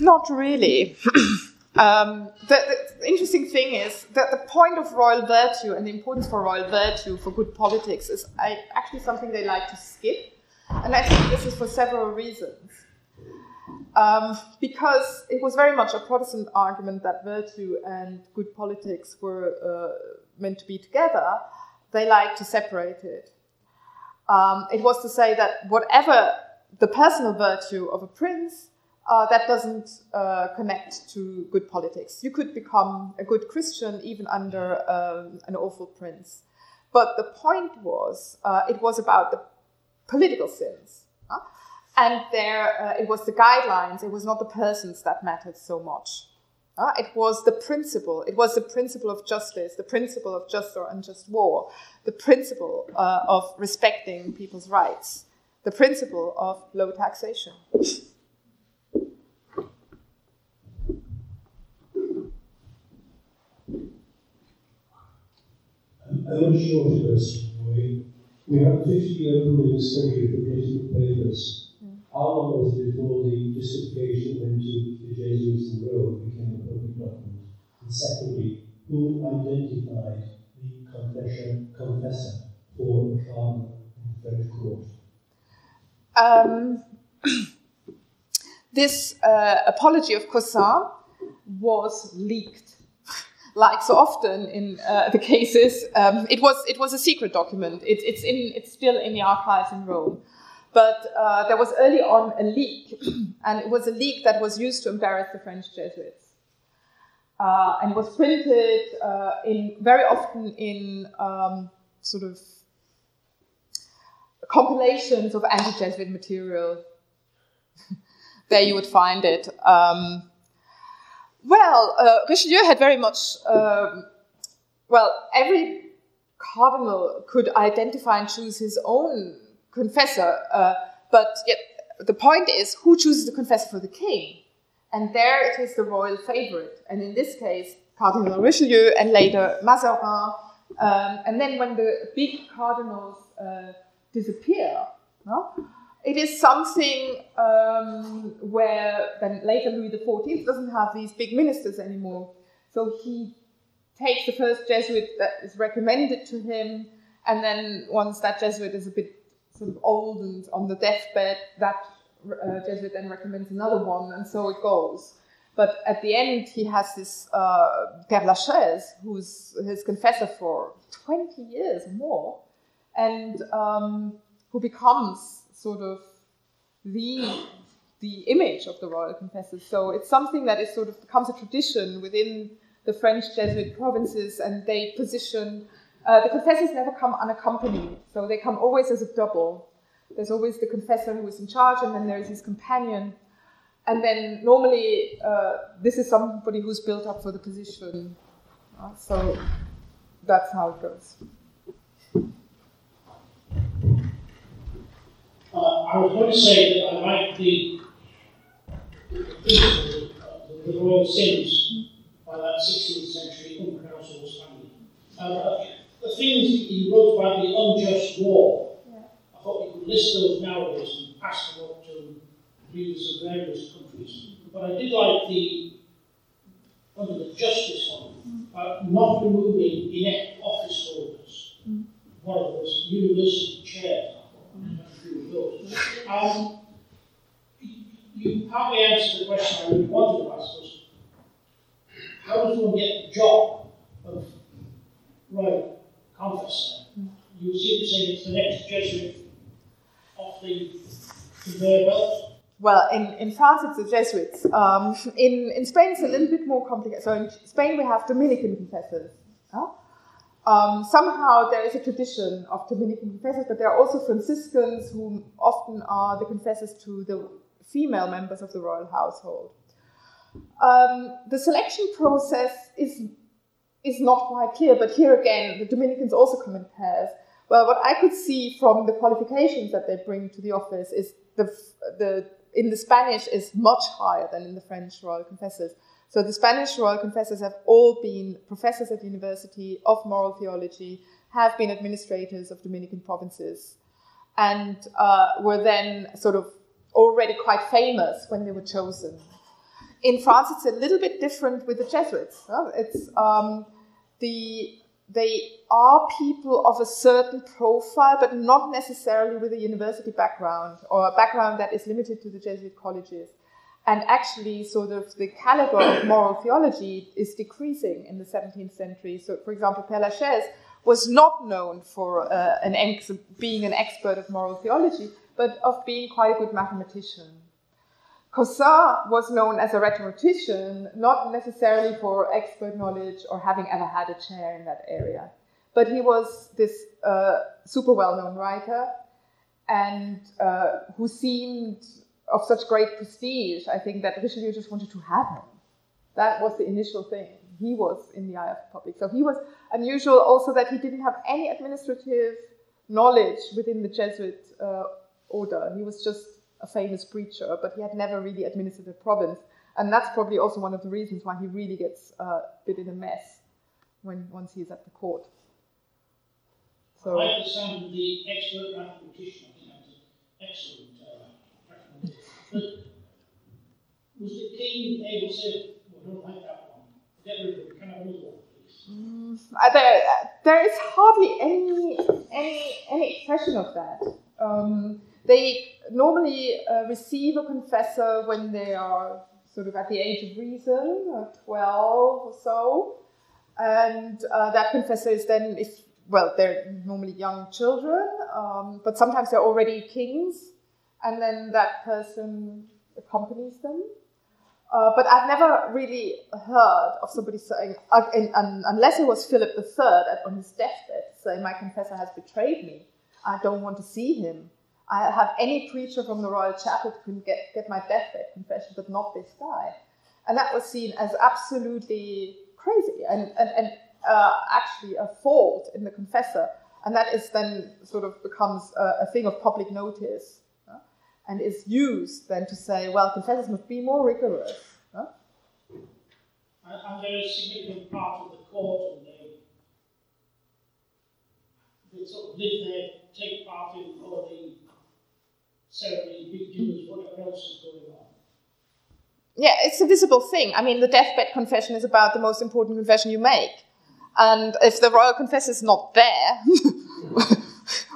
not really. um, the, the, interesting thing is that the point of royal virtue and the importance for royal virtue for good politics is actually something they like to skip. And I think this is for several reasons. Um, because it was very much a Protestant argument that virtue and good politics were uh, meant to be together, they like to separate it. Um, it was to say that whatever the personal virtue of a prince, uh, that doesn't uh, connect to good politics. You could become a good Christian even under um, an awful prince. But the point was, uh, it was about the political sins. Huh? And there, uh, it was the guidelines, it was not the persons that mattered so much. Uh, it was the principle. It was the principle of justice, the principle of just or unjust war, the principle uh, of respecting people's rights, the principle of low taxation. A short question. We, we have 50 year ruling study of the political papers it before the justification went to the Jesuits in Rome became a public document? And secondly, who identified the confession, confessor for the cardinal in the French court? Um, this uh, apology of Caussin was leaked. like so often in uh, the cases, um, it was it was a secret document. It, it's in it's still in the archives in Rome. But uh, there was early on a leak, and it was a leak that was used to embarrass the French Jesuits. Uh, and was printed uh, in very often in um, sort of compilations of anti-Jesuit material. there you would find it. Um, well, uh, Richelieu had very much. Um, well, every cardinal could identify and choose his own confessor. Uh, but yet, the point is, who chooses the confessor for the king? And there it is the royal favorite. And in this case, Cardinal Richelieu and later Mazarin. Um, and then when the big cardinals uh, disappear, no? it is something um, where then later Louis XIV doesn't have these big ministers anymore. So he takes the first Jesuit that is recommended to him, and then once that Jesuit is a bit sort of old and on the deathbed, that uh, Jesuit then recommends another one, and so it goes. But at the end, he has this uh, Père Lachaise, who's his confessor for 20 years or more, and um, who becomes sort of the the image of the royal confessors. So it's something that is sort of becomes a tradition within the French Jesuit provinces, and they position uh, the confessors never come unaccompanied, so they come always as a double. There's always the confessor who is in charge, and then there's his companion. And then normally, uh, this is somebody who's built up for the position. Uh, so that's how it goes. Uh, I was going to say that I like the, the, royal sins by that 16th century uncouncil's family. Uh, the things he wrote about the unjust war. Yeah. I thought you could list those nowadays and pass them up to leaders of various countries. But I did like the under the justice one, uh, not removing inept office holders. Mm. One of those university chairs, um, you partly answered the question I really wanted to ask was how does one get the job of royal confessor? You seem to say it's the next Jesuit of the conveyor. Well, in, in France, it's the Jesuits. Um, in, in Spain, it's a little bit more complicated. So in Spain, we have Dominican confessors. Huh? Um, somehow there is a tradition of Dominican confessors, but there are also Franciscans who often are the confessors to the female members of the royal household. Um, the selection process is, is not quite clear, but here again, the Dominicans also come in pairs. Well, what I could see from the qualifications that they bring to the office is the, the in the Spanish is much higher than in the French royal confessors. So the Spanish royal confessors have all been professors at University of Moral Theology, have been administrators of Dominican provinces, and uh, were then sort of already quite famous when they were chosen. In France, it's a little bit different with the Jesuits. It's um, the they are people of a certain profile, but not necessarily with a university background or a background that is limited to the Jesuit colleges. And actually, sort of the caliber of moral theology is decreasing in the 17th century. So, for example, Père Lachaise was not known for uh, an ex- being an expert of moral theology, but of being quite a good mathematician. Caussin was known as a rhetorician, not necessarily for expert knowledge or having ever had a chair in that area. But he was this uh, super well known writer and uh, who seemed of such great prestige, I think that Richelieu just wanted to have him. That was the initial thing. He was in the eye of the public. So he was unusual also that he didn't have any administrative knowledge within the Jesuit uh, order. He was just a famous preacher, but he had never really administered a province. And that's probably also one of the reasons why he really gets uh, a bit in a mess when once he's at the court. So I understand the expert mathematician. I think that's an excellent uh, But was the king able to say, well, don't like that one. Get rid of it. Can I have another one. Mm, there, there is hardly any any any expression of that. Um, they normally uh, receive a confessor when they are sort of at the age of reason, uh, 12 or so. And uh, that confessor is then, if well, they're normally young children, um, but sometimes they're already kings, and then that person accompanies them. Uh, but I've never really heard of somebody saying, uh, in, um, unless it was Philip III on his deathbed, saying, My confessor has betrayed me. I don't want to see him. I have any preacher from the Royal Chapel who can get, get my deathbed confession, but not this guy. And that was seen as absolutely crazy and, and, and uh, actually a fault in the confessor. And that is then sort of becomes a, a thing of public notice uh, and is used then to say, well, confessors must be more rigorous. Uh. And there is significant part of the court and they, they sort of live there, take part in all the Yeah, it's a visible thing. I mean, the deathbed confession is about the most important confession you make. And if the royal confessor is not there,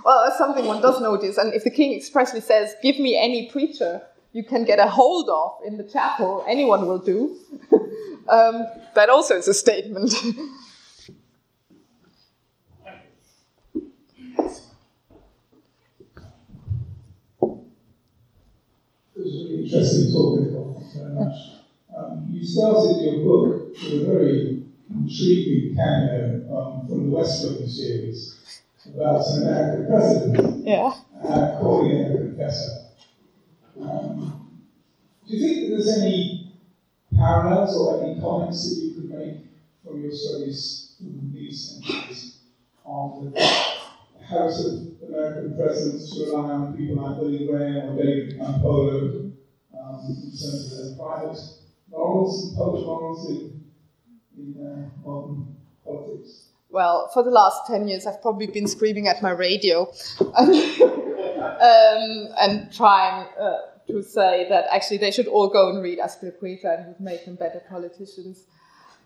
well, that's something one does notice. And if the king expressly says, Give me any preacher you can get a hold of in the chapel, anyone will do, um, that also is a statement. interesting talking about. Thank you very much. Um, you started your book with a very intriguing cameo um, from the Westbourne series about an American president yeah. uh, calling in a confessor. Um, do you think that there's any parallels or any comments that you could make from your studies from these centuries on the House of American presidents to rely on people like Billy Graham or David Campolo private morals and public morals in, in uh, modern politics? Well, for the last 10 years, I've probably been screaming at my radio and, um, and trying uh, to say that actually they should all go and read Azpilcueta and would make them better politicians.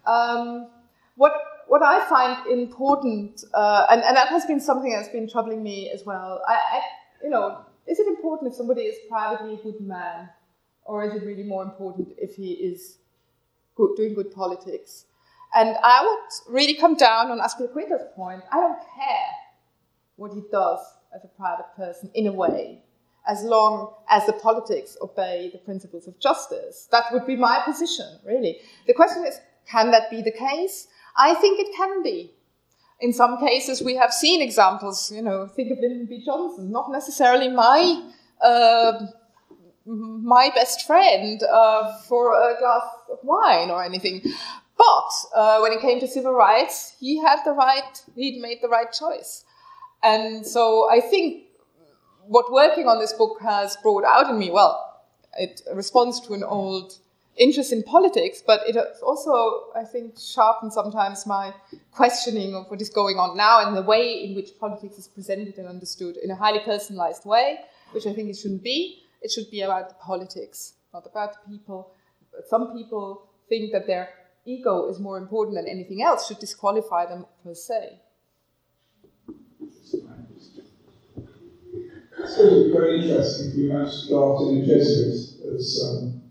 Um, what what I find important, uh, and, and that has been something that's been troubling me as well. I, I, you know, is it important if somebody is privately a good man, or is it really more important if he is good, doing good politics? And I would really come down on Azpilcueta's point. I don't care what he does as a private person in a way, as long as the politics obey the principles of justice. That would be my position, really. The question is, can that be the case? I think it can be. In some cases, we have seen examples. You know, think of Lyndon B. Johnson, not necessarily my uh, my best friend uh, for a glass of wine or anything, but uh, when it came to civil rights, he had the right. He'd made the right choice, and so I think what working on this book has brought out in me. Well, it responds to an old interest in politics, but it also, I think, sharpened sometimes my questioning of what is going on now and the way in which politics is presented and understood in a highly personalized way, which I think it shouldn't be. It should be about the politics, not about the people. But some people think that their ego is more important than anything else, should disqualify them per se. So very interesting you managed to start in a Jesuit as um,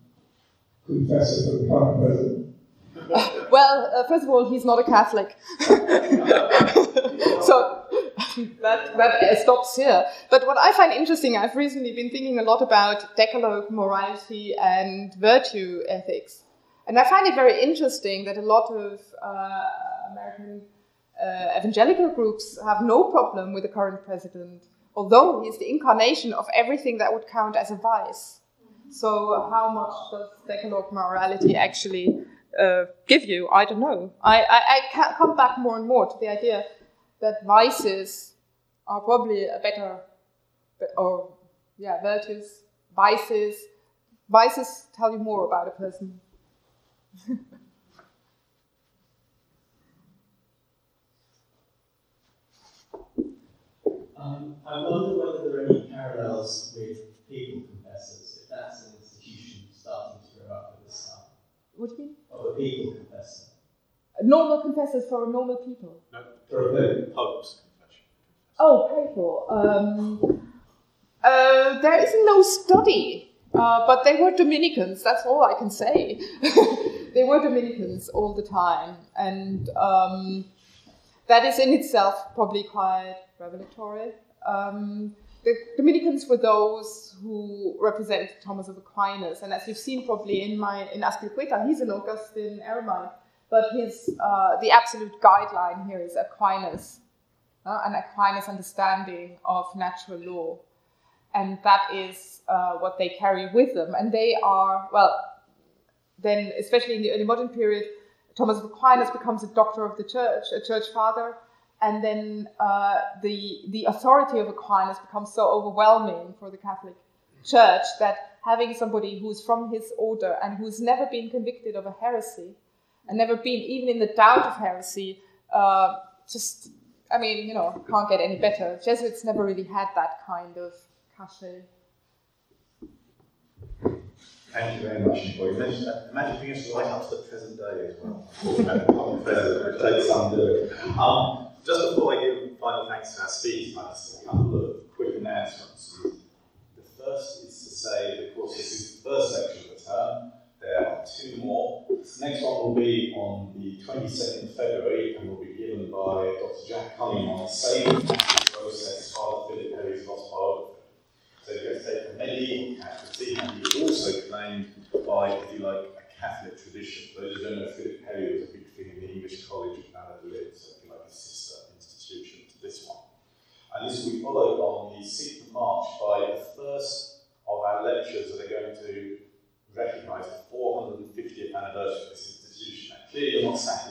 confessor for the current president? well, uh, first of all, he's not a Catholic. so that, that stops here. But what I find interesting, I've recently been thinking a lot about Decalogue morality and virtue ethics. And I find it very interesting that a lot of uh, American uh, evangelical groups have no problem with the current president, although he is the incarnation of everything that would count as a vice. So, how much does Decalogue morality actually uh, give you? I don't know. I, I, I come back more and more to the idea that vices are probably a better, or yeah, virtues, vices. Vices tell you more about a person. um, I wonder whether there are any parallels with people confessors. If that's an institution starting to grow up at this time. What do you mean? Of a people confessor. Normal confessors for normal people? Confession. Oh, papal. Um, uh, there is no study, uh, but they were Dominicans, that's all I can say. they were Dominicans all the time, and um, that is in itself probably quite revelatory. Um, the Dominicans were those who represent Thomas of Aquinas, and as you've seen probably in my in Azpilcueta, he's an Augustine eremite, but his uh, the absolute guideline here is Aquinas, uh, an Aquinas understanding of natural law, and that is uh, what they carry with them, and they are well. Then, especially in the early modern period, Thomas of Aquinas becomes a doctor of the church, a church father, and then uh, the the authority of Aquinas becomes so overwhelming for the Catholic Church that having somebody who's from his order and who's never been convicted of a heresy and never been even in the doubt of heresy, uh, just I mean, you know, can't get any better. Jesuits never really had that kind of cachet. Thank you very much. Imagine being right up to the present day as well. Um, just before I give final thanks to our speakers, just a couple of quick announcements. The first is to say of course, this is the first section of the term. There are two more. This next one will be on the 22nd of February and will be given by Dr. Jack Cunningham on saving process Father Philip Perry's lost biography. So going to take a medieval Catholic and he also claimed by, if you like, a Catholic tradition. Those who don't know, Philip Perry was a big figure in the English College of Valladolid. So if you like, a sister institution to this one. and this will be followed on the 6th of March by the first of our lectures that are going to recognise the 450th anniversary of this institution. Now,